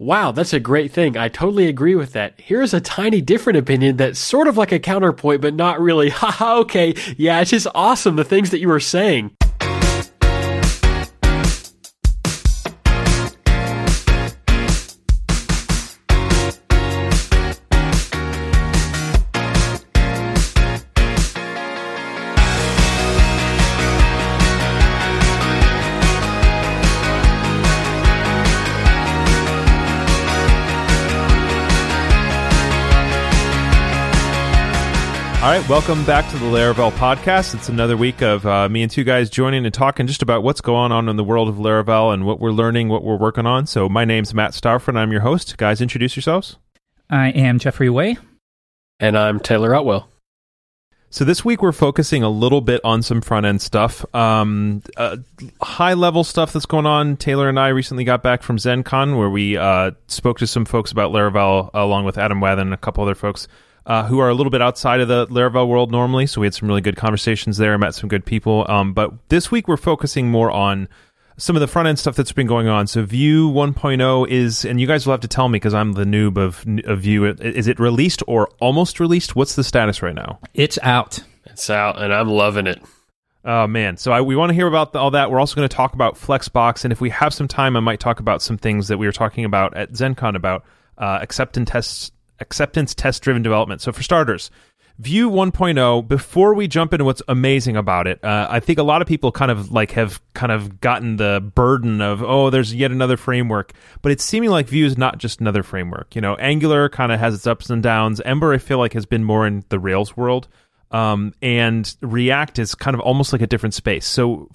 Wow, that's a great thing. I totally agree with that. Here's a tiny different opinion that's sort of like a counterpoint, but not really. Haha, okay. Yeah, it's just awesome the things that you were saying. Right, welcome back to the Laravel podcast. It's another week of uh, me and two guys joining and talking just about what's going on in the world of Laravel and what we're learning, what we're working on. So, my name's Matt Stauffer, and I'm your host. Guys, introduce yourselves. I am Jeffrey Way. And I'm Taylor Otwell. So this week we're focusing a little bit on some front end stuff, um, uh, high level stuff that's going on. Taylor and I recently got back from ZendCon where we uh, spoke to some folks about Laravel along with Adam Wathan and a couple other folks uh, who are a little bit outside of the Laravel world normally. So we had some really good conversations there, met some good people. Um, but this week we're focusing more on some of the front end stuff that's been going on. So Vue 1.0 is, and you guys will have to tell me because I'm the noob of, of Vue. Is it released or almost released? What's the status right now? It's out. It's out, and I'm loving it. Oh man! So I, we want to hear about the, all that. We're also going to talk about Flexbox, and if we have some time, I might talk about some things that we were talking about at ZendCon about uh, acceptance tests acceptance test driven development. So, for starters, Vue 1.0, before we jump into what's amazing about it, uh, I think a lot of people kind of like have kind of gotten the burden of, oh, there's yet another framework. But it's seeming like Vue is not just another framework. You know, Angular kind of has its ups and downs. Ember, I feel like, has been more in the Rails world. Um, and React is kind of almost like a different space. So,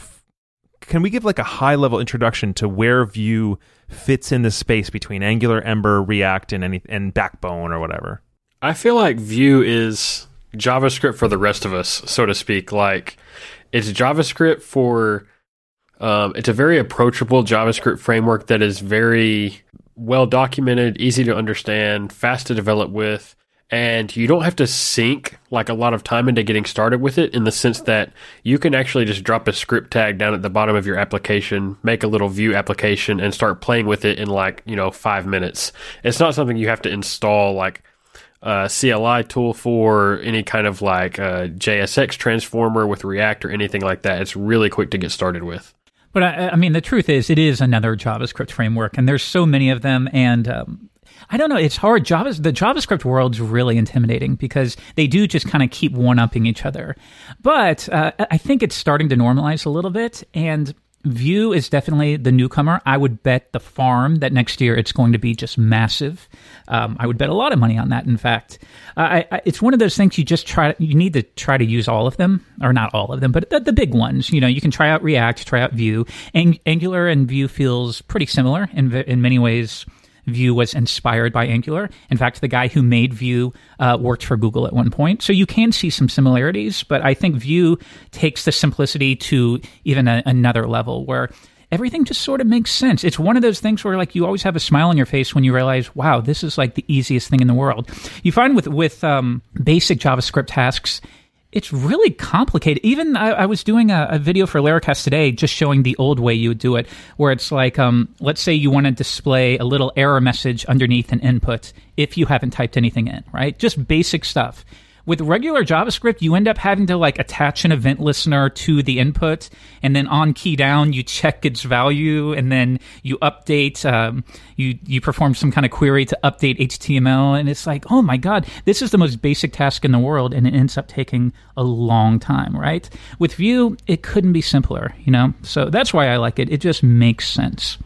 can we give like a high level introduction to where Vue fits in the space between Angular, Ember, React, and any and Backbone or whatever. I feel like Vue is JavaScript for the rest of us, so to speak. Like it's JavaScript for um, it's a very approachable JavaScript framework that is very well documented, easy to understand, fast to develop with and you don't have to sink like a lot of time into getting started with it in the sense that you can actually just drop a script tag down at the bottom of your application, make a little Vue application and start playing with it in like, you know, 5 minutes. It's not something you have to install like a CLI tool for any kind of like JSX transformer with React or anything like that. It's really quick to get started with. But I, I mean, the truth is, it is another JavaScript framework, and there's so many of them. And um, I don't know. It's hard. Java, the JavaScript world's really intimidating because they do just kind of keep one upping each other. But uh, I think it's starting to normalize a little bit. And Vue is definitely the newcomer. I would bet the farm that next year it's going to be just massive. Um, I would bet a lot of money on that. In fact, uh, I, I, it's one of those things you just try. You need to try to use all of them, or not all of them, but the, the big ones. You know, you can try out React, try out Vue. Ang- Angular and Vue feels pretty similar in in many ways. Vue was inspired by Angular. In fact, the guy who made Vue uh, worked for Google at one point. So you can see some similarities, but I think Vue takes the simplicity to even a, another level where everything just sort of makes sense. It's one of those things where like you always have a smile on your face when you realize, wow, this is like the easiest thing in the world. You find with with um, basic JavaScript tasks, it's really complicated. Even I, I was doing a, a, video for Laracast today, just showing the old way you would do it, where it's like, um, let's say you want to display a little error message underneath an input if you haven't typed anything in, right? Just basic stuff. With regular JavaScript, you end up having to like attach an event listener to the input, and then on key down, you check its value, and then you update. Um, you you perform some kind of query to update HTML, and it's like, oh my god, this is the most basic task in the world, and it ends up taking a long time, right? With Vue, it couldn't be simpler, you know. So that's why I like it. It just makes sense.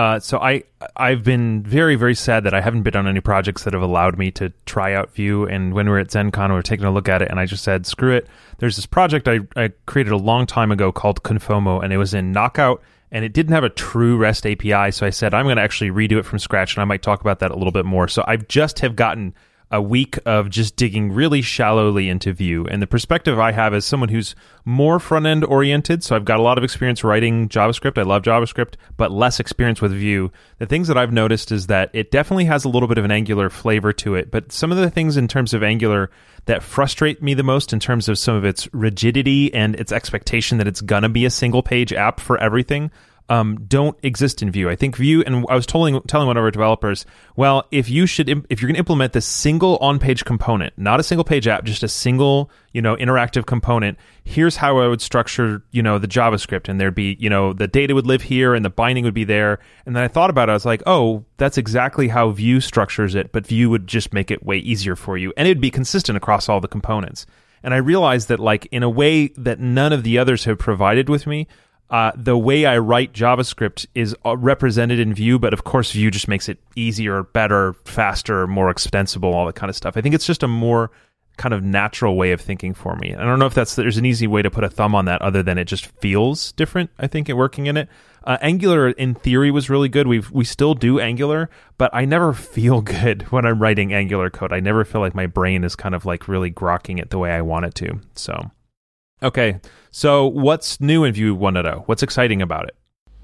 Uh, so I I've been very very sad that I haven't been on any projects that have allowed me to try out Vue. And when we were at ZendCon, we were taking a look at it, and I just said, "Screw it." There's this project I, I created a long time ago called Confomo, and it was in Knockout, and it didn't have a true REST API. So I said, I'm going to actually redo it from scratch, and I might talk about that a little bit more. So I've just have gotten a week of just digging really shallowly into Vue. And the perspective I have as someone who's more front end oriented, so I've got a lot of experience writing JavaScript. I love JavaScript, but less experience with Vue. The things that I've noticed is that it definitely has a little bit of an Angular flavor to it, but some of the things in terms of Angular that frustrate me the most in terms of some of its rigidity and its expectation that it's going to be a single page app for everything um, don't exist in Vue. I think Vue, and I was telling telling one of our developers, well, if you should, if you're going to implement this single on-page component, not a single page app, just a single, you know, interactive component, here's how I would structure, you know, the JavaScript, and there'd be, you know, the data would live here and the binding would be there. And then I thought about it, I was like, oh, that's exactly how Vue structures it, but Vue would just make it way easier for you, and it'd be consistent across all the components. And I realized that, like, in a way that none of the others have provided with me, uh, the way I write JavaScript is uh, represented in Vue, but of course, Vue just makes it easier, better, faster, more extensible, all that kind of stuff. I think it's just a more kind of natural way of thinking for me. I don't know if that's there's an easy way to put a thumb on that, other than it just feels different. I think it working in it. Uh, Angular in theory was really good. We we still do Angular, but I never feel good when I'm writing Angular code. I never feel like my brain is kind of like really grokking it the way I want it to. So Okay. So what's new in Vue 1.0? What's exciting about it?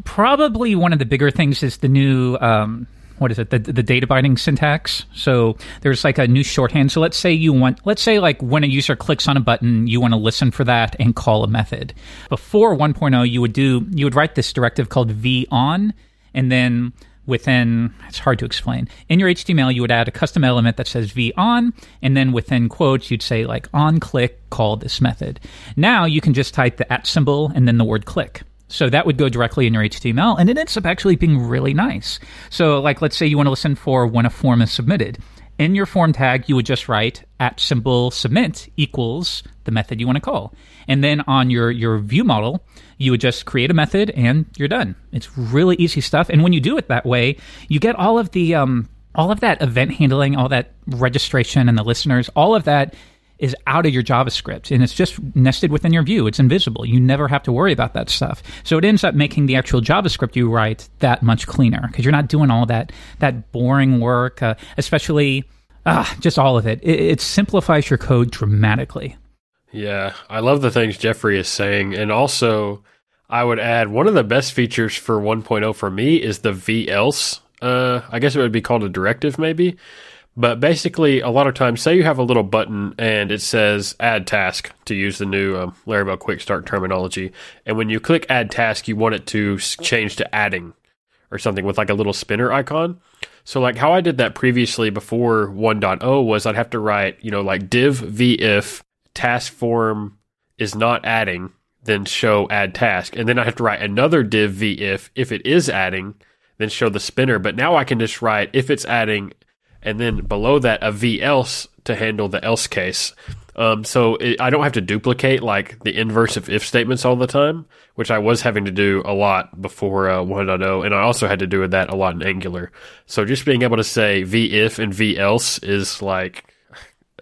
Probably one of the bigger things is the new um, what is it the, the data binding syntax so there's like a new shorthand so let's say you want let's say like when a user clicks on a button you want to listen for that and call a method before 1.0 you would do you would write this directive called v on and then within it's hard to explain. In your html you would add a custom element that says v on and then within quotes you'd say like on click call this method. Now you can just type the at symbol and then the word click. So that would go directly in your html and it ends up actually being really nice. So like let's say you want to listen for when a form is submitted. In your form tag you would just write at symbol submit equals the method you want to call. And then on your your view model you would just create a method and you're done. It's really easy stuff. And when you do it that way, you get all of the um, all of that event handling, all that registration and the listeners, all of that is out of your JavaScript and it's just nested within your view. It's invisible. You never have to worry about that stuff. So it ends up making the actual JavaScript you write that much cleaner because you're not doing all that that boring work, uh, especially uh, just all of it. it. It simplifies your code dramatically. Yeah, I love the things Jeffrey is saying. And also, I would add one of the best features for 1.0 for me is the v else. Uh, I guess it would be called a directive, maybe. But basically, a lot of times, say you have a little button and it says add task to use the new um, Laravel Quick Start terminology. And when you click add task, you want it to change to adding or something with like a little spinner icon. So, like how I did that previously before 1.0 was I'd have to write, you know, like div v if task form is not adding, then show add task. And then I have to write another div v if if it is adding, then show the spinner. But now I can just write if it's adding, and then below that a v else to handle the else case. Um, so it, I don't have to duplicate like the inverse of if statements all the time, which I was having to do a lot before uh, 1.0, and I also had to do that a lot in Angular. So just being able to say v if and v else is like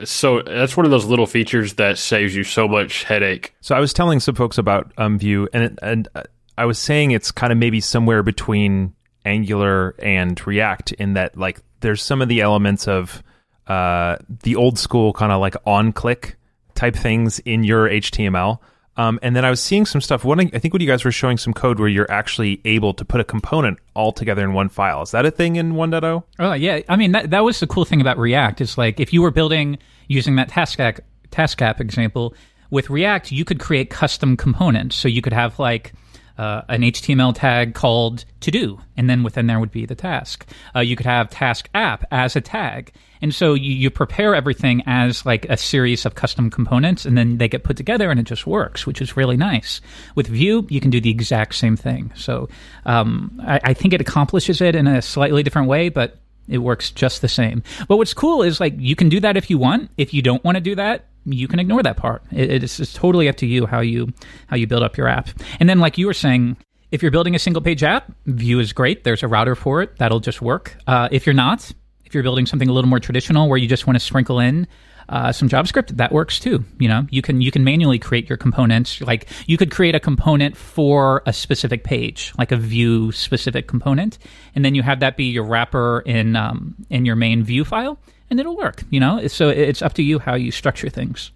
so that's one of those little features that saves you so much headache. So I was telling some folks about um, Vue, and and uh, I was saying it's kind of maybe somewhere between Angular and React in that like there's some of the elements of uh, the old school kind of like on click type things in your HTML. Um, and then I was seeing some stuff. One, I think when you guys were showing some code where you're actually able to put a component all together in one file. Is that a thing in 1.0? Oh yeah, I mean that that was the cool thing about React. Is like if you were building using that task app, task app example with React, you could create custom components. So you could have like uh, an HTML tag called to do, and then within there would be the task. Uh, you could have task app as a tag. And so you, you prepare everything as like a series of custom components, and then they get put together and it just works, which is really nice. With Vue, you can do the exact same thing. So um, I, I think it accomplishes it in a slightly different way, but it works just the same. But what's cool is like you can do that if you want. If you don't want to do that, you can ignore that part. It, it's, totally up to you how you how you build up your app. And then, like you were saying, if you're building a single page app, Vue is great. There's a router for it that'll just work. Uh, if you're not, if you're building something a little more traditional where you just want to sprinkle in uh, some JavaScript, that works too. You know, you can you can manually create your components. Like you could create a component for a specific page, like a view specific component, and then you have that be your wrapper in um, in your main view file and it'll work. You know, so it's up to you how you structure things.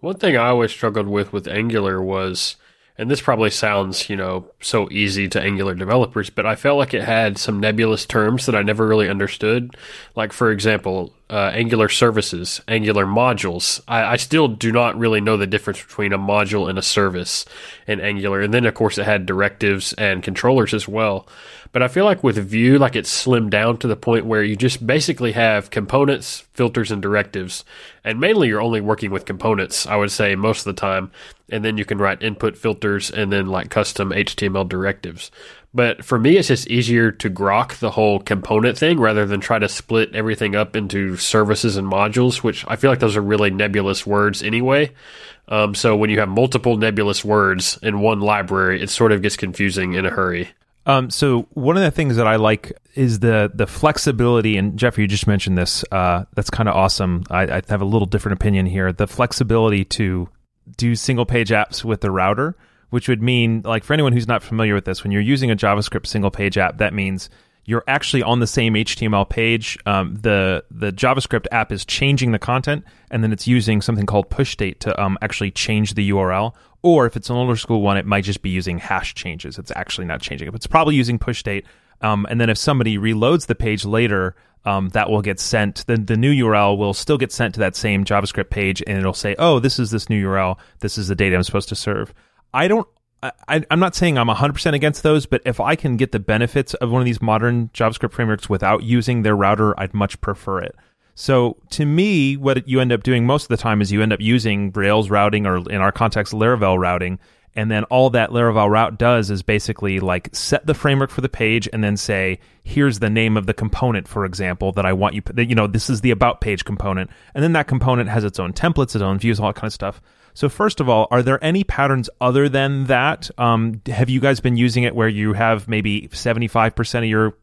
One thing I always struggled with with Angular was and this probably sounds, you know, so easy to Angular developers, but I felt like it had some nebulous terms that I never really understood. Like, for example, uh, Angular services, Angular modules. I, I, still do not really know the difference between a module and a service in Angular. And then, of course, it had directives and controllers as well. But I feel like with Vue, like it's slimmed down to the point where you just basically have components, filters, and directives. And mainly you're only working with components, I would say, most of the time. And then you can write input filters and then like custom HTML directives. But for me, it's just easier to grok the whole component thing rather than try to split everything up into services and modules, which I feel like those are really nebulous words anyway. Um, so when you have multiple nebulous words in one library, it sort of gets confusing in a hurry. Um, so one of the things that I like is the the flexibility, and Jeffrey, you just mentioned this. Uh, that's kind of awesome. I, I, have a little different opinion here. The flexibility to do single page apps with the router, which would mean, like for anyone who's not familiar with this, when you're using a JavaScript single page app, that means you're actually on the same HTML page. Um, the the JavaScript app is changing the content, and then it's using something called push state to um, actually change the URL. Or if it's an older school one, it might just be using hash changes. It's actually not changing it, it's probably using push state. Um, and then if somebody reloads the page later, um, that will get sent. The, the new URL will still get sent to that same JavaScript page, and it'll say, "Oh, this is this new URL. This is the data I'm supposed to serve." I don't. I, am not saying I'm 100% against those, but if I can get the benefits of one of these modern JavaScript frameworks without using their router, I'd much prefer it. So to me, what you end up doing most of the time is you end up using Rails routing or in our context, Laravel routing. And then all that Laravel route does is basically like set the framework for the page and then say, here's the name of the component, for example, that I want you, you know, this is the about page component. And then that component has its own templates, its own views, all that kind of stuff. So first of all, are there any patterns other than that? Um, have you guys been using it where you have maybe 75% of your,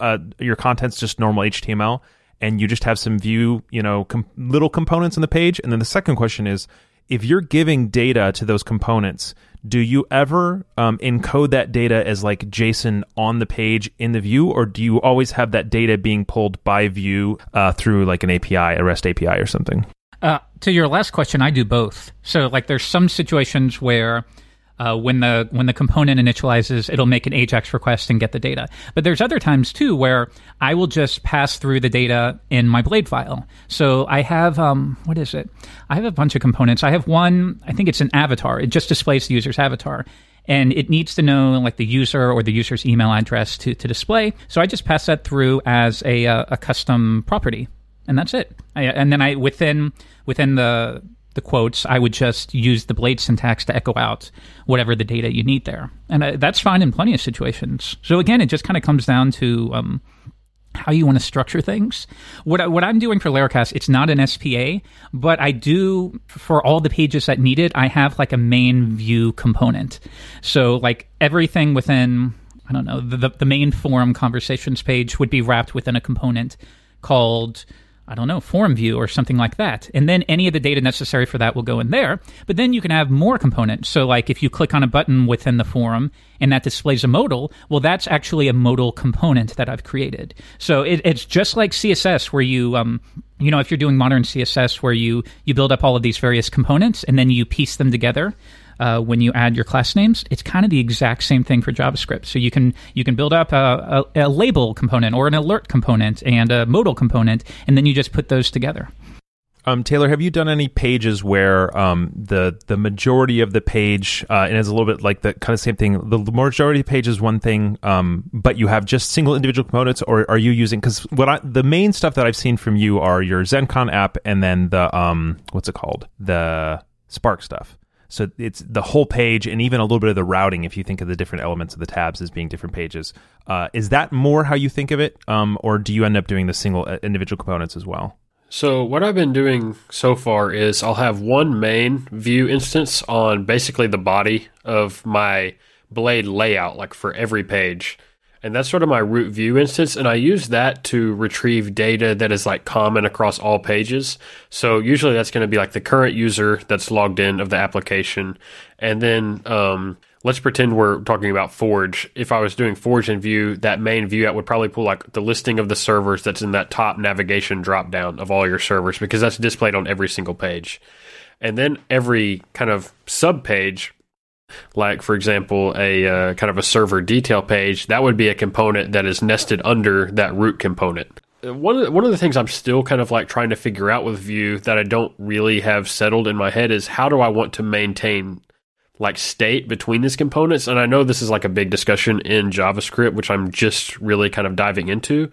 uh, your content's just normal HTML? and you just have some Vue, you know, com- little components on the page. And then the second question is, if you're giving data to those components, do you ever um, encode that data as like JSON on the page in the view, or do you always have that data being pulled by Vue uh, through like an API, a REST API, or something? Uh, to your last question, I do both. So, like, there's some situations where uh, when the when the component initializes, it'll make an AJAX request and get the data. But there's other times too where I will just pass through the data in my Blade file. So I have um, what is it? I have a bunch of components. I have one. I think it's an avatar. It just displays the user's avatar. And it needs to know like the user or the user's email address to, to display. So I just pass that through as a, a, a custom property, and that's it. I, and then I within within the the quotes, I would just use the blade syntax to echo out whatever the data you need there. And uh, that's fine in plenty of situations. So again, it just kind of comes down to um, how you want to structure things. What, I, what I'm doing for Laracast, it's not an SPA, but I do, for all the pages that need it, I have like a main view component. So like everything within, I don't know, the, the main forum conversations page would be wrapped within a component called I don't know, form view or something like that. And then any of the data necessary for that will go in there. But then you can have more components. So, like if you click on a button within the forum and that displays a modal, well, that's actually a modal component that I've created. So it, it's just like CSS, where you, um, you know, if you're doing modern CSS, where you you build up all of these various components and then you piece them together uh, when you add your class names. It's kind of the exact same thing for JavaScript. So you can you can build up a, a, a label component or an alert component and a modal component, and then you just put those together. Um, Taylor, have you done any pages where um, the the majority of the page, uh, and it's a little bit like the kind of same thing. The majority of the page is one thing, um, but you have just single individual components, or are you using? Because what I, the main stuff that I've seen from you are your ZendCon app, and then the um, what's it called, the Spark stuff. So it's the whole page and even a little bit of the routing, if you think of the different elements of the tabs as being different pages. Uh, is that more how you think of it? Um, or do you end up doing the single uh, individual components as well? So what I've been doing so far is I'll have one main Vue instance on basically the body of my blade layout, like for every page. And that's sort of my root Vue instance. And I use that to retrieve data that is like common across all pages. So usually that's going to be like the current user that's logged in of the application. And then, um, let's pretend we're talking about Forge. If I was doing Forge in Vue, that main Vue app would probably pull like the listing of the servers that's in that top navigation drop down of all your servers because that's displayed on every single page. And then every kind of sub page like for example a uh, kind of a server detail page that would be a component that is nested under that root component. One of the, one of the things I'm still kind of like trying to figure out with Vue that I don't really have settled in my head is how do I want to maintain like state between these components? And I know this is like a big discussion in JavaScript which I'm just really kind of diving into.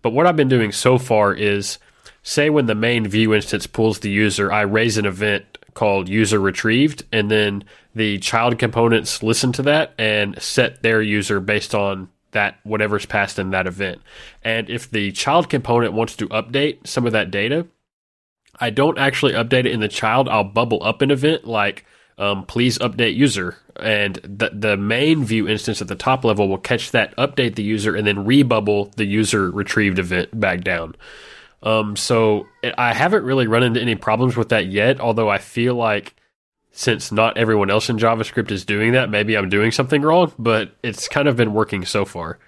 But what I've been doing so far is say when the main Vue instance pulls the user I raise an event called user retrieved and then the child components listen to that and set their user based on that whatever's passed in that event. And if the child component wants to update some of that data, I don't actually update it in the child. I'll bubble up an event like um, please update user, and the the main Vue instance at the top level will catch that, update the user, and then rebubble the user retrieved event back down. Um, so I haven't really run into any problems with that yet. Although I feel like since not everyone else in JavaScript is doing that, maybe I'm doing something wrong, but it's kind of been working so far.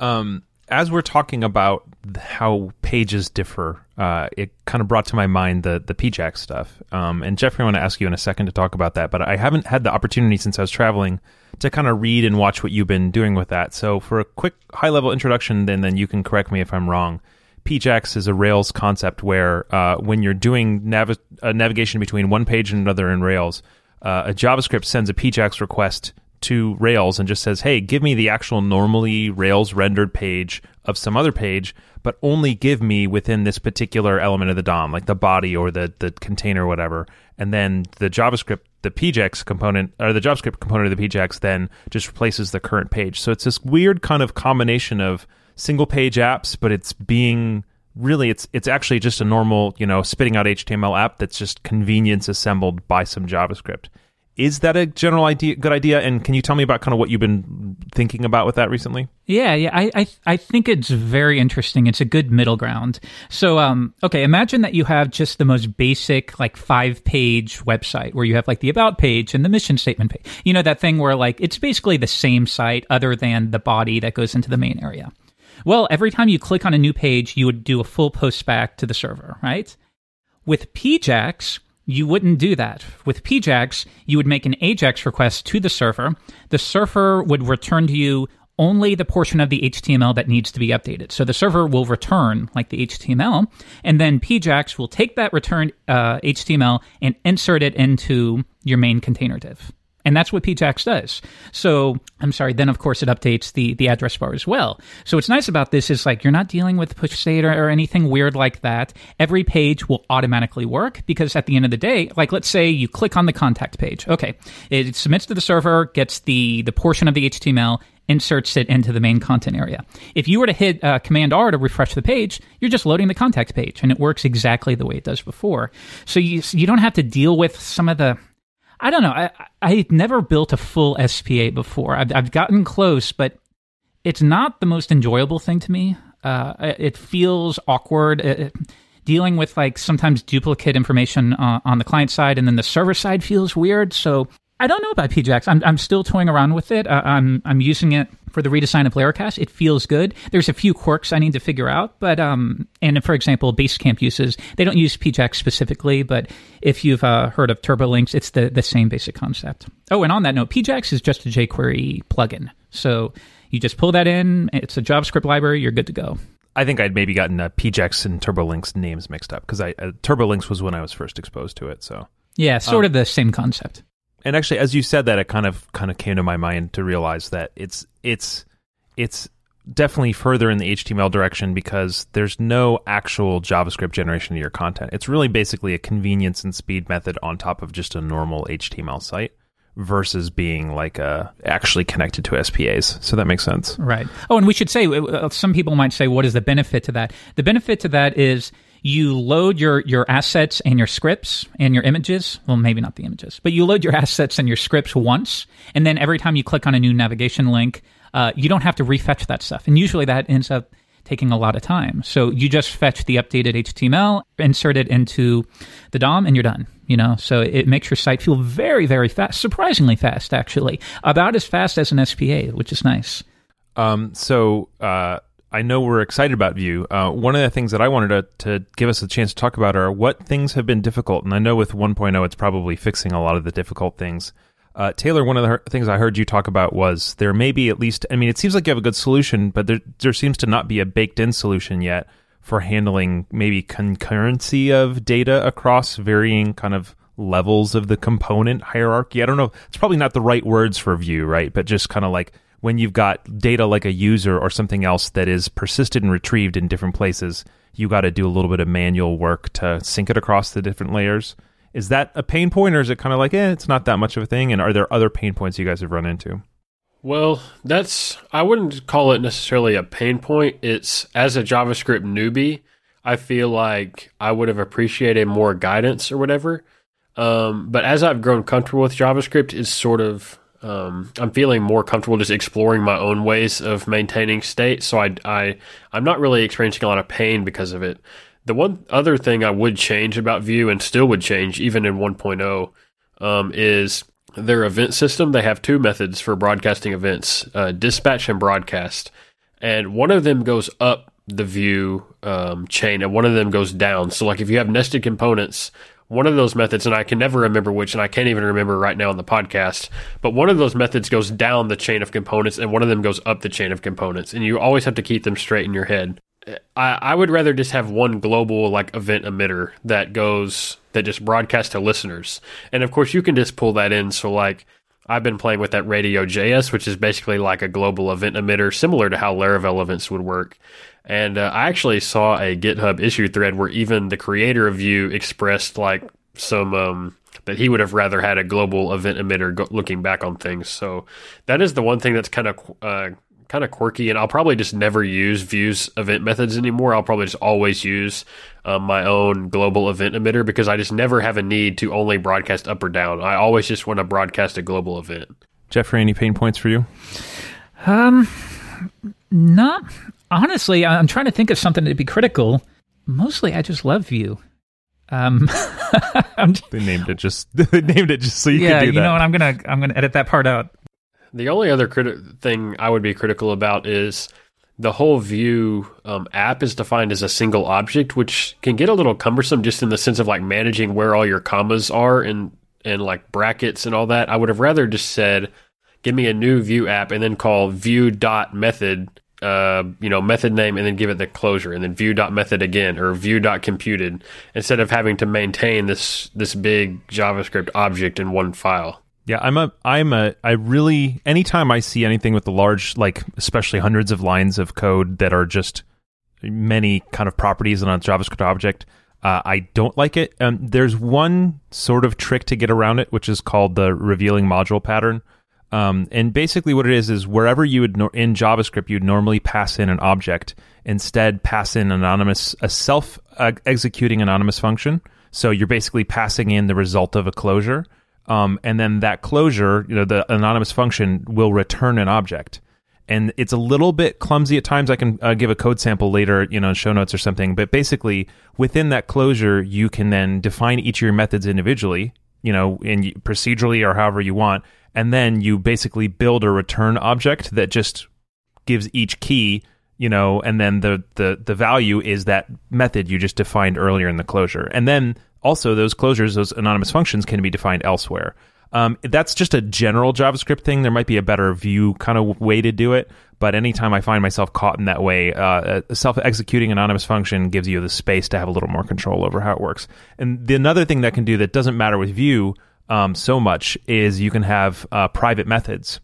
Um, as we're talking about how pages differ, uh, it kind of brought to my mind the the PJAX stuff. Um, and Jeffrey, I want to ask you in a second to talk about that, but I haven't had the opportunity since I was traveling to kind of read and watch what you've been doing with that. So, for a quick high level introduction, then then you can correct me if I'm wrong. PJAX is a Rails concept where uh, when you're doing nav- navigation between one page and another in Rails, uh, a JavaScript sends a PJAX request to Rails and just says, "Hey, give me the actual normally Rails rendered page of some other page, but only give me within this particular element of the DOM, like the body or the the container, or whatever." And then the JavaScript, the PJAX component or the JavaScript component of the PJAX then just replaces the current page. So it's this weird kind of combination of single page apps, but it's being really it's it's actually just a normal you know spitting out HTML app that's just convenience assembled by some JavaScript. Is that a general idea, good idea? And can you tell me about kind of what you've been thinking about with that recently? Yeah, yeah, I, I, I think it's very interesting. It's a good middle ground. So, um, okay, imagine that you have just the most basic, like five page website where you have like the about page and the mission statement page. You know that thing where like it's basically the same site other than the body that goes into the main area. Well, every time you click on a new page, you would do a full post back to the server, right? With PJAX, you wouldn't do that. With PJAX, you would make an AJAX request to the server. The server would return to you only the portion of the HTML that needs to be updated. So the server will return like the HTML, and then PJAX will take that returned uh, HTML and insert it into your main container div. And that's what PJAX does. So I'm sorry, then of course it updates the, the address bar as well. So what's nice about this is like you're not dealing with push state or, or anything weird like that. Every page will automatically work because at the end of the day, like let's say you click on the contact page. Okay. It submits to the server, gets the, the portion of the HTML, inserts it into the main content area. If you were to hit uh, Command R to refresh the page, you're just loading the contact page, and it works exactly the way it does before. So you you don't have to deal with some of the I don't know. I I never built a full SPA before. I've I've gotten close, but it's not the most enjoyable thing to me. Uh, it feels awkward. It, dealing with like sometimes duplicate information uh, on the client side and then the server side feels weird. So I don't know about PJAX. I'm I'm still toying around with it. Uh, I'm I'm using it for the redesign of Laracast. It feels good. There's a few quirks I need to figure out, but um, and for example, Basecamp uses they don't use PJAX specifically, but if you've uh, heard of TurboLinks, it's the the same basic concept. Oh, and on that note, PJAX is just a jQuery plugin, so you just pull that in. It's a JavaScript library. You're good to go. I think I'd maybe gotten uh, PJAX and TurboLinks names mixed up because I uh, TurboLinks was when I was first exposed to it. So yeah, sort um, of the same concept and actually, as you said that, it kind of kind of came to my mind to realize that it's it's it's definitely further in the HTML direction because there's no actual JavaScript generation of your content. It's really basically a convenience and speed method on top of just a normal HTML site versus being like a actually connected to SPAs. So that makes sense. Right. Oh, and we should say uh, some people might say what is the benefit to that? The benefit to that is you load your your assets and your scripts and your images. Well maybe not the images but you load your assets and your scripts once. And then every time you click on a new navigation link uh, you don't have to refetch that stuff. And usually that ends up taking a lot of time. So you just fetch the updated html insert it into the dom and you're done you know? So it makes your site feel very very fast surprisingly fast actually. About as fast as an spa which is nice. Um, so uh, I know we're excited about Vue. Uh, one of the things that I wanted to, to give us a chance to talk about are what things have been difficult. And I know with 1.0, it's probably fixing a lot of the difficult things. Uh, Taylor, one of the things I heard you talk about was there may be at least. I mean, it seems like you have a good solution, but there there seems to not be a baked in solution yet for handling maybe concurrency of data across varying kind of levels of the component hierarchy. I don't know. It's probably not the right words for Vue, right? But just kind of like when you've got data like a user or something else that is persisted and retrieved in different places, you got to do a little bit of manual work to sync it across the different layers. Is that a pain point, or is it kind of like, eh, it's not that much of a thing? And are there other pain points you guys have run into? Well, that's I wouldn't call it necessarily a pain point. It's as a JavaScript newbie, I feel like I would have appreciated more guidance or whatever. Um, but as I've grown comfortable with JavaScript, it's sort of um, I'm feeling more comfortable just exploring my own ways of maintaining state. So I, I I'm not really experiencing a lot of pain because of it. The one other thing I would change about Vue and still would change even in 1.0 um, is their event system. They have two methods for broadcasting events: uh, dispatch and broadcast. And one of them goes up the Vue um, chain, and one of them goes down. So, like if you have nested components, one of those methods, and I can never remember which, and I can't even remember right now on the podcast, but one of those methods goes down the chain of components, and one of them goes up the chain of components, and you always have to keep them straight in your head. I, I would rather just have one global like event emitter that goes that just broadcasts to listeners, and of course you can just pull that in. So like I've been playing with that Radio JS, which is basically like a global event emitter, similar to how Laravel events would work. And uh, I actually saw a GitHub issue thread where even the creator of Vue expressed like some um, that he would have rather had a global event emitter go- looking back on things. So that is the one thing that's kind of uh, kind of quirky, and I'll probably just never use Vue's event methods anymore. I'll probably just always use um, my own global event emitter because I just never have a need to only broadcast up or down. I always just want to broadcast a global event. Jeffrey, any pain points for you? Um, not honestly. I'm trying to think of something to be critical. Mostly, I just love Vue. Um, I'm, They named it just they named it just so you yeah, could do you that. know what? I'm gonna I'm gonna edit that part out. The only other criti- thing I would be critical about is the whole Vue um, app is defined as a single object, which can get a little cumbersome just in the sense of like managing where all your commas are and and like brackets and all that. I would have rather just said, "Give me a new Vue app," and then call Vue dot method, uh, you know, method name, and then give it the closure, and then Vue dot method again or Vue dot computed, instead of having to maintain this this big JavaScript object in one file. Yeah, I'm a I'm a I really anytime I see anything with the large like especially hundreds of lines of code that are just many kind of properties in a JavaScript object, uh, I don't like it. Um, there's one sort of trick to get around it, which is called the revealing module pattern. Um, and basically, what it is is wherever you would in JavaScript you'd normally pass in an object, instead pass in anonymous a self uh, executing anonymous function. So you're basically passing in the result of a closure, um, and then that closure, you know, the anonymous function will return an object. And it's a little bit clumsy at times. I can uh, give a code sample later, you know, in show notes or something. But basically, within that closure, you can then define each of your methods individually, you know, in procedurally or however you want, and then you basically build a return object that just gives each key, you know, and then the the the value is that method you just defined earlier in the closure, and then also those closures, those anonymous functions, can be defined elsewhere. Um, that's just a general JavaScript thing. There might be a better Vue kind of way to do it, but anytime I find myself caught in that way, uh, a self-executing anonymous function gives you the space to have a little more control over how it works. And the another thing that can do that doesn't matter with Vue um, so much is you can have uh, private methods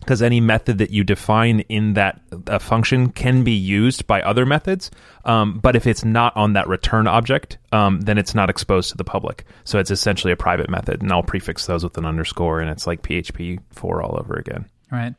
because any method that you define in that uh, function can be used by other methods. Um, but if it's not on that return object, um, then it's not exposed to the public. So it's essentially a private method, and I'll prefix those with an underscore, and it's like PHP 4 all over again. Right.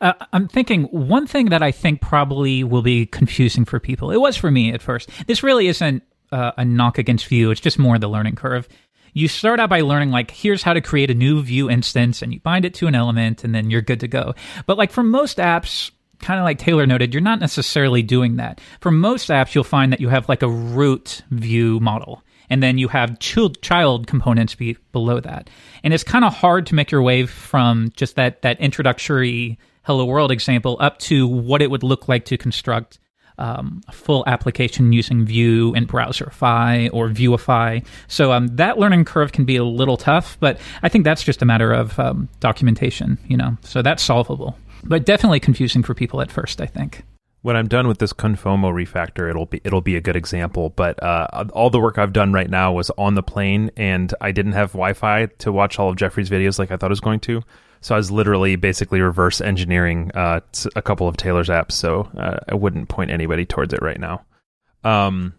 Uh, I'm thinking one thing that I think probably will be confusing for people. It was for me at first. This really isn't uh, a knock against Vue. It's just more the learning curve. You start out by learning like here's how to create a new Vue instance, and you bind it to an element, and then you're good to go. But like for most apps, kind of like Taylor noted, you're not necessarily doing that. For most apps, you'll find that you have like a root view model and then you have child, child components be below that. And it's kind of hard to make your way from just that that introductory hello world example up to what it would look like to construct um, full application using Vue and Browserify or Vueify. So um, that learning curve can be a little tough, but I think that's just a matter of um, documentation, you know. So that's solvable, but definitely confusing for people at first. I think when I'm done with this Confomo refactor, it'll be it'll be a good example. But uh, all the work I've done right now was on the plane, and I didn't have Wi-Fi to watch all of Jeffrey's videos like I thought I was going to. So I was literally basically reverse engineering uh, a couple of Taylor's apps. So uh, I wouldn't point anybody towards it right now. Um,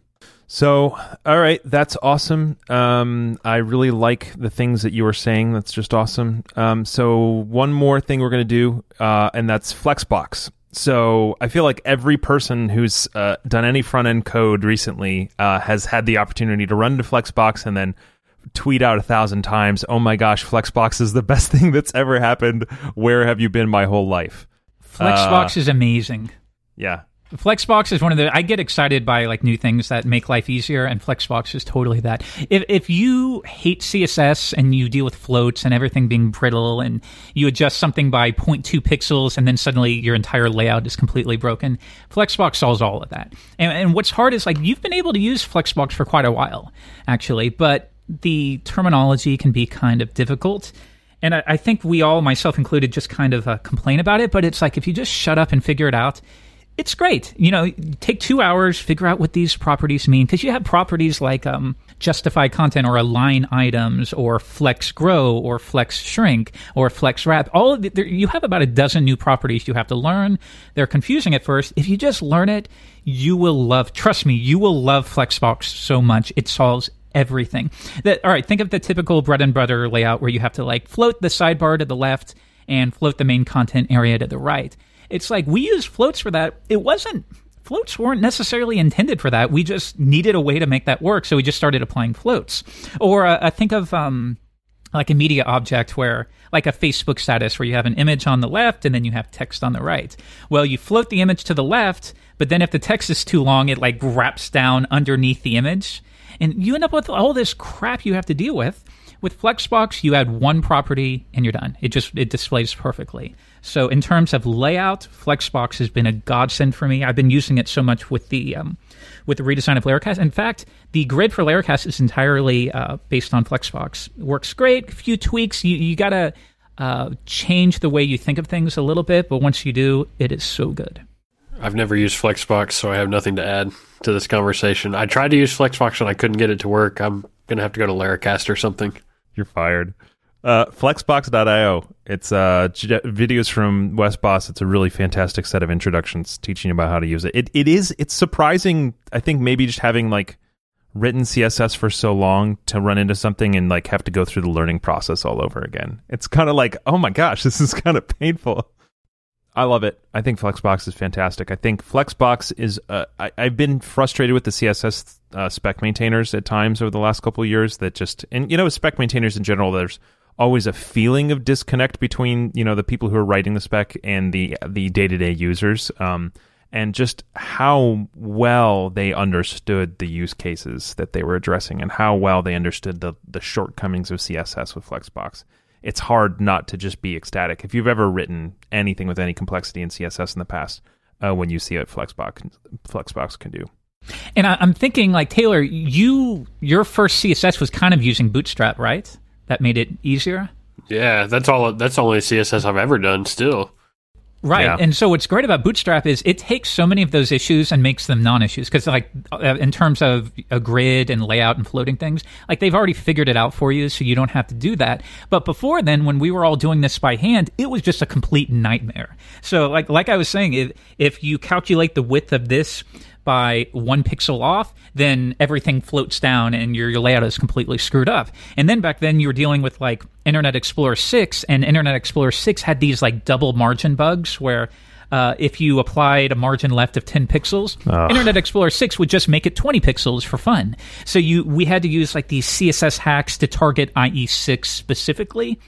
so all right, that's awesome. Um, I really like the things that you were saying. That's just awesome. Um, so one more thing we're gonna do, uh, and that's Flexbox. So I feel like every person who's uh, done any front end code recently uh, has had the opportunity to run into Flexbox and then tweet out a thousand times, "Oh my gosh, Flexbox is the best thing that's ever happened. Where have you been my whole life?" Flexbox uh, is amazing. Yeah, Flexbox is one of the I get excited by like new things that make life easier, and Flexbox is totally that. If if you hate CSS and you deal with floats and everything being brittle, and you adjust something by 0.2 pixels, and then suddenly your entire layout is completely broken, Flexbox solves all of that. And, and what's hard is like you've been able to use Flexbox for quite a while, actually, but the terminology can be kind of difficult. And I, I think we all, myself included, just kind of uh, complain about it. But it's like if you just shut up and figure it out it's great. You know, take two hours, figure out what these properties mean, because you have properties like um, justify content or align items or flex grow or flex shrink or flex wrap. All of the, you have about a dozen new properties you have to learn. They're confusing at first. If you just learn it, you will love. Trust me, you will love Flexbox so much. It solves everything. That all right. Think of the typical bread and butter layout where you have to like float the sidebar to the left and float the main content area to the right it's like we used floats for that. It wasn't floats weren't necessarily intended for that. We just needed a way to make that work, so we just started applying floats. Or uh, I think of um, like a media object where like a Facebook status where you have an image on the left and then you have text on the right. Well, you float the image to the left, but then if the text is too long, it like wraps down underneath the image. And you end up with all this crap you have to deal with. With Flexbox, you add one property and you're done. It just it displays perfectly. So in terms of layout, Flexbox has been a godsend for me. I've been using it so much with the um, with the redesign of Laracast. In fact, the grid for Laracast is entirely uh, based on Flexbox. Works great. A few tweaks. You you gotta uh, change the way you think of things a little bit, but once you do, it is so good. I've never used Flexbox, so I have nothing to add to this conversation. I tried to use Flexbox and I couldn't get it to work. I'm gonna have to go to Laracast or something. You're fired. Uh, Flexbox.io. It's uh, videos from Wes Bos. It's a really fantastic set of introductions teaching you about how to use it. It it is. It's surprising. I think maybe just having like written CSS for so long to run into something and like have to go through the learning process all over again. It's kind of like, oh my gosh, this is kind of painful. I love it. I think Flexbox is fantastic. I think Flexbox is. Uh, I, have been frustrated with the CSS uh, spec maintainers at times over the last couple of years. That just and you know spec maintainers in general. There's always a feeling of disconnect between you know the people who are writing the spec and the the day to day users. Um, and just how well they understood the use cases that they were addressing and how well they understood the, the shortcomings of CSS with Flexbox it's hard not to just be ecstatic. If you've ever written anything with any complexity in CSS in the past, uh, when you see what Flexbox Flexbox can do. And I, am thinking, like Taylor, you your first CSS was kind of using Bootstrap, right? That made it easier. Yeah, that's all. That's the only CSS I've ever done. Still, Right. Yeah. And so what's great about Bootstrap is it takes so many of those issues and makes them non-issues because like uh, in terms of a grid and layout and floating things, like they've already figured it out for you so you don't have to do that. But before then when we were all doing this by hand, it was just a complete nightmare. So like like I was saying if if you calculate the width of this by one pixel off, then everything floats down and your, your layout is completely screwed up. And then back then you were dealing with like Internet Explorer 6, and Internet Explorer 6 had these like double margin bugs where uh, if you applied a margin left of 10 pixels, Ugh. Internet Explorer 6 would just make it 20 pixels for fun. So you we had to use like these CSS hacks to target IE6 specifically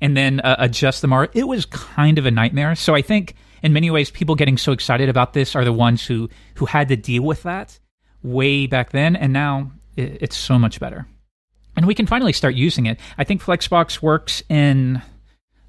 and then uh, adjust the margin. It was kind of a nightmare. So I think in many ways, people getting so excited about this are the ones who who had to deal with that way back then, and now it, it's so much better. And we can finally start using it. I think Flexbox works in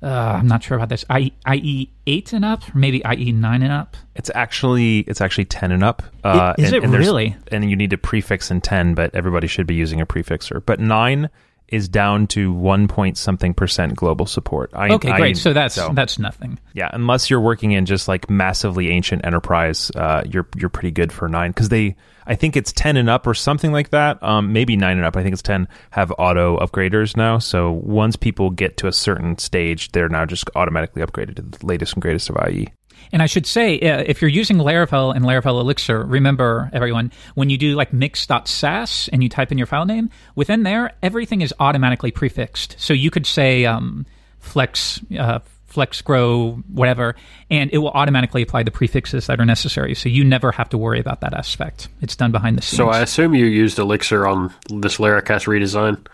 uh, I'm not sure about this. I, IE eight and up, or maybe IE nine and up. It's actually it's actually ten and up. Uh, Is and, it and really? And you need a prefix in ten, but everybody should be using a prefixer. But nine is down to one point something percent global support. I, Okay, I- great. So that's that's nothing. yeah, unless you're working in just like massively ancient enterprise, uh, you're you're pretty good for nine because they. I think it's ten and up or something like that. Um, maybe nine and up. I think it's ten. Have auto upgraders now. So once people get to a certain stage, they're now just automatically upgraded to the latest and greatest of. IE. And I should say, uh, if you're using Laravel and Laravel Elixir, remember everyone, when you do like mix.sass and you type in your file name, within there, everything is automatically prefixed. So you could say um, flex, uh, flex grow, whatever, and it will automatically apply the prefixes that are necessary. So you never have to worry about that aspect. It's done behind the scenes. So I assume you used Elixir on this Laracast redesign.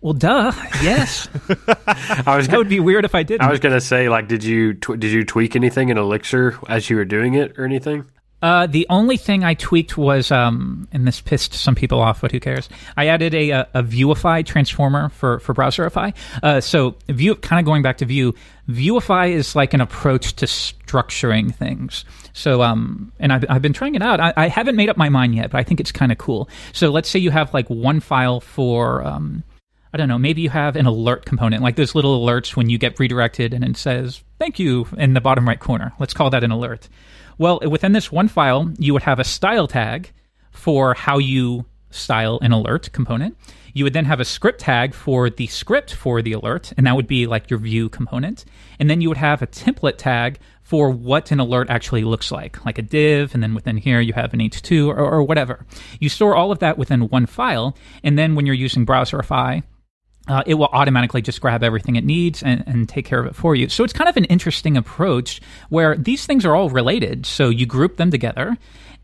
Well, duh. Yes. I was that would be weird if I didn't. I was gonna say like, did you tw- did you tweak anything in Elixir as you were doing it or anything? Uh, the only thing I tweaked was, um, and this pissed some people off, but who cares? I added a, a, a Vueify transformer for, for Browserify. Uh, so, Vue, kind of going back to Vue, Vueify is like an approach to structuring things. So, um, and I've, I've been trying it out. I, I haven't made up my mind yet, but I think it's kind of cool. So, let's say you have like one file for, um, I don't know, maybe you have an alert component, like those little alerts when you get redirected and it says, thank you in the bottom right corner. Let's call that an alert. Well, within this one file, you would have a style tag for how you style an alert component. You would then have a script tag for the script for the alert, and that would be like your Vue component. And then you would have a template tag for what an alert actually looks like, like a div, and then within here you have an H2 or, or whatever. You store all of that within one file, and then when you're using Browserify, uh, it will automatically just grab everything it needs and, and take care of it for you. So it's kind of an interesting approach where these things are all related. So you group them together,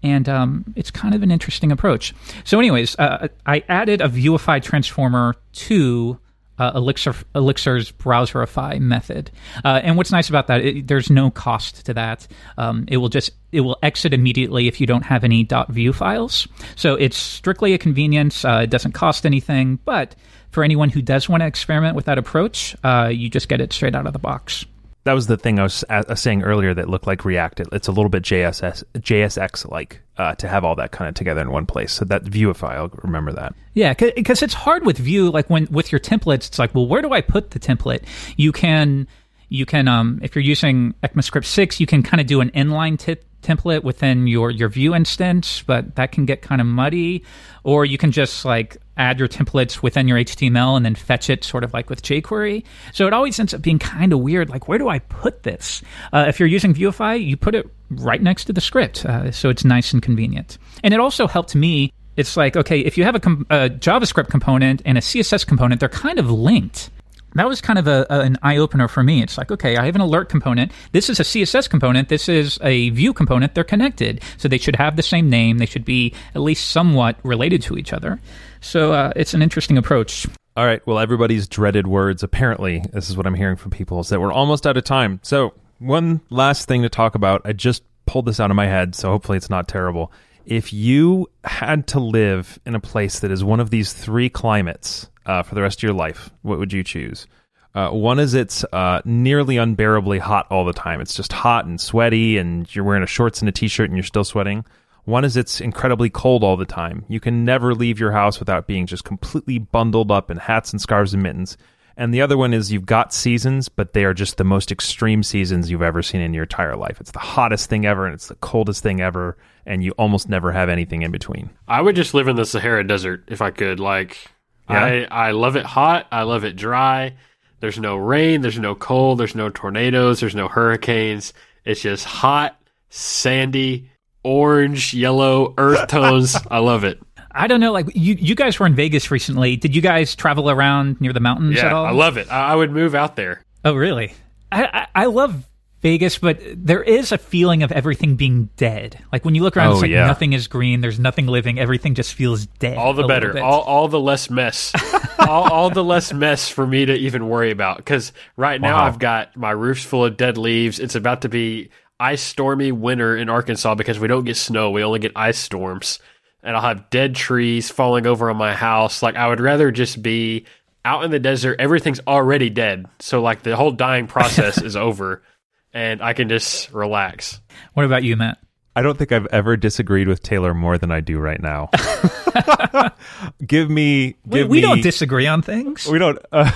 and um, it's kind of an interesting approach. So, anyways, uh, I added a Vueify transformer to uh, Elixir, Elixir's Browserify method. Uh, and what's nice about that, it, there's no cost to that. Um, it will just it will exit immediately if you don't have any .vue files. So it's strictly a convenience. Uh, it doesn't cost anything, but for anyone who does want to experiment with that approach, uh, you just get it straight out of the box. That was the thing I was uh, saying earlier that looked like React. It- It's a little bit JSS, JSX like uh, to have all that kind of together in one place. So that Vueify, I'll remember that. Yeah, because it's hard with Vue. Like when with your templates, it's like, well, where do I put the template? You can, you can, um, if you're using ECMAScript six, you can kind of do an inline t- template within your your Vue instance, but that can get kind of muddy. Or you can just like add your templates within your HTML and then fetch it, sort of like with jQuery. So it always ends up being kind of weird. Like, where do I put this? Uh, if you're using Vueify, you put it right next to the script, uh, so it's nice and convenient. And it also helped me it's like okay if you have a, com- a javascript component and a css component they're kind of linked that was kind of a, a- an eye opener for me. It's like, okay, I have an alert component. This is a CSS component. This is a Vue component. They're connected, so they should have the same name. They should be at least somewhat related to each other. So uh, it's an interesting approach. All right. Well, everybody's dreaded words, apparently, this is what I'm hearing from people, is that we're almost out of time. So, one last thing to talk about. I just pulled this out of my head, so hopefully it's not terrible. If you had to live in a place that is one of these three climates uh, for the rest of your life, what would you choose? Uh, one is it's uh, nearly unbearably hot all the time. It's just hot and sweaty, and you're wearing a shorts and a t-shirt, and you're still sweating. One is it's incredibly cold all the time. You can never leave your house without being just completely bundled up in hats and scarves and mittens. And the other one is you've got seasons, but they are just the most extreme seasons you've ever seen in your entire life. It's the hottest thing ever, and it's the coldest thing ever, and you almost never have anything in between. I would just live in the Sahara Desert if I could. Like, Yeah? I I love it hot. I love it dry. There's no rain. There's no cold. There's no tornadoes. There's no hurricanes. It's just hot, sandy, orange, yellow, earth tones. I love it. I don't know, like you, you guys were in Vegas recently. Did you guys travel around near the mountains Yeah, at all? I love it. I, I would move out there. Oh, really? I, I, I love Vegas, but there is a feeling of everything being dead. Like when you look around, Oh, it's like yeah. nothing is green. There's nothing living. Everything just feels dead. All the better. All, all the less mess. all, all the less mess for me to even worry about. Because right now Wow. I've got my roof's full of dead leaves. It's about to be ice stormy winter in Arkansas because we don't get snow. We only get ice storms. And I'll have dead trees falling over on my house. Like I would rather just be out in the desert, everything's already dead. So like the whole dying process is over, and I can just relax. What about you, Matt? I don't think I've ever disagreed with Taylor more than I do right now. give me, We, give we me. don't disagree on things. We don't. Uh,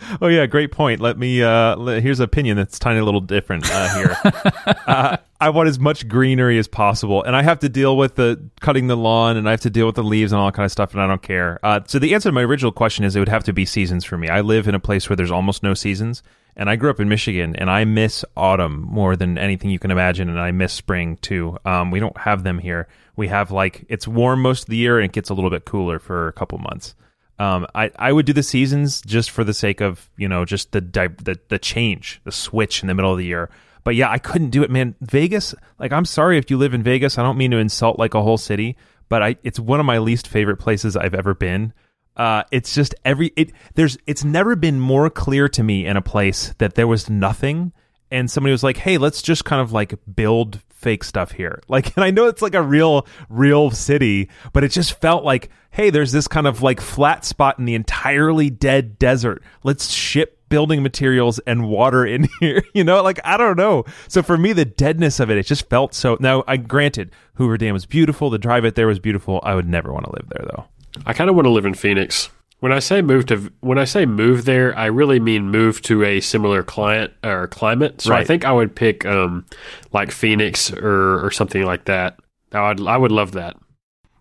oh yeah, great point. Let me. Uh, le- here's an opinion that's tiny little different uh, here. uh, I want as much greenery as possible, and I have to deal with the cutting the lawn, and I have to deal with the leaves and all that kind of stuff, and I don't care. Uh, so the answer to my original question is it would have to be seasons for me. I live in a place where there's almost no seasons, and I grew up in Michigan, and I miss autumn more than anything you can imagine, and I miss spring too. Um, we don't have them here. We have like it's warm most of the year, and it gets a little bit cooler for a couple months. Um, I, I would do the seasons just for the sake of you know just the, di- the the change, the switch in the middle of the year. But yeah, I couldn't do it, man. Vegas, like I'm sorry if you live in Vegas. I don't mean to insult like a whole city, but I it's one of my least favorite places I've ever been. Uh, it's just every it there's it's never been more clear to me in a place that there was nothing and somebody was like, "Hey, let's just kind of like build fake stuff here." Like, and I know it's like a real, real city, but it just felt like, "Hey, there's this kind of like flat spot in the entirely dead desert. Let's ship building materials and water in here." You know, like I don't know. So for me, the deadness of it, it just felt so. Now, I granted, Hoover Dam was beautiful. The drive it there was beautiful. I would never want to live there though. I kind of want to live in Phoenix. When I say move to when I say move there, I really mean move to a similar client or climate. So I think I would pick um like Phoenix or or something like that. I would I would love that.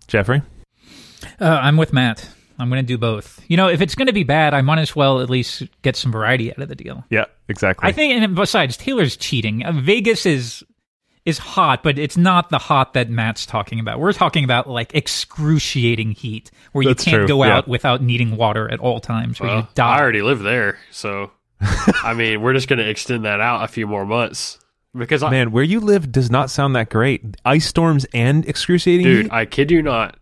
Jeffrey, Uh, I'm with Matt. I'm going to do both. You know, if it's going to be bad, I might as well at least get some variety out of the deal. yeah, exactly. I think, and besides, Taylor's cheating. Uh, Vegas is is hot, but it's not the hot that Matt's talking about. We're talking about like excruciating heat, where you can't true, go yeah. out without needing water at all times, where you Well, die. I already live there, so I mean we're just gonna extend that out a few more months because I, Man, where you live does not sound that great. Ice storms and excruciating dude, heat? I kid you not.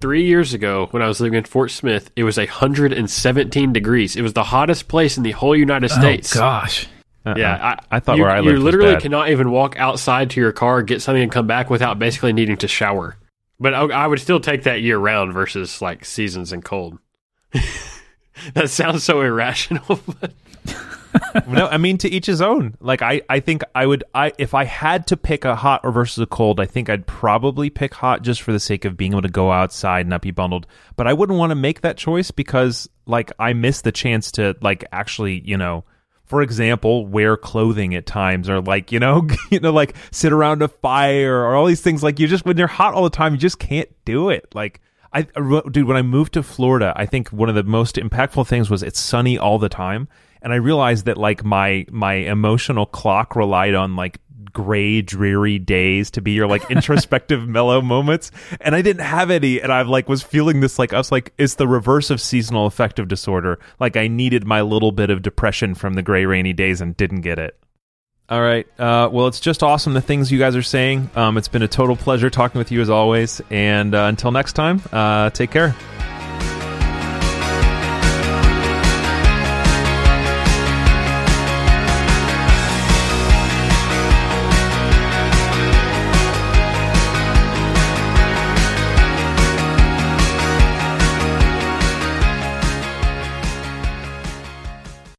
Three years ago, when I was living in Fort Smith, it was hundred and seventeen degrees. It was the hottest place in the whole United oh, States. Oh gosh. Uh-uh. Yeah, I, I thought you, where I you lived was literally cannot even walk outside to your car, get something, and come back without basically needing to shower. But I, I would still take that year round versus like seasons and cold. that sounds so irrational. But no, I mean to each his own. Like I, I think I would I if I had to pick a hot or versus a cold, I think I'd probably pick hot just for the sake of being able to go outside and not be bundled. But I wouldn't want to make that choice because like I miss the chance to like actually, you know, for example, wear clothing at times or like, you know, you know, like sit around a fire or all these things like you just when you're hot all the time, you just can't do it. Like I dude, when I moved to Florida, I think one of the most impactful things was it's sunny all the time, and I realized that like my my emotional clock relied on like gray, dreary days to be your like introspective, mellow moments, and I didn't have any, and I like was feeling this like I was like it's the reverse of seasonal affective disorder. Like I needed my little bit of depression from the gray, rainy days and didn't get it. All right. Uh, well, it's just awesome the things you guys are saying. Um, it's been a total pleasure talking with you as always. And uh, until next time, uh, take care.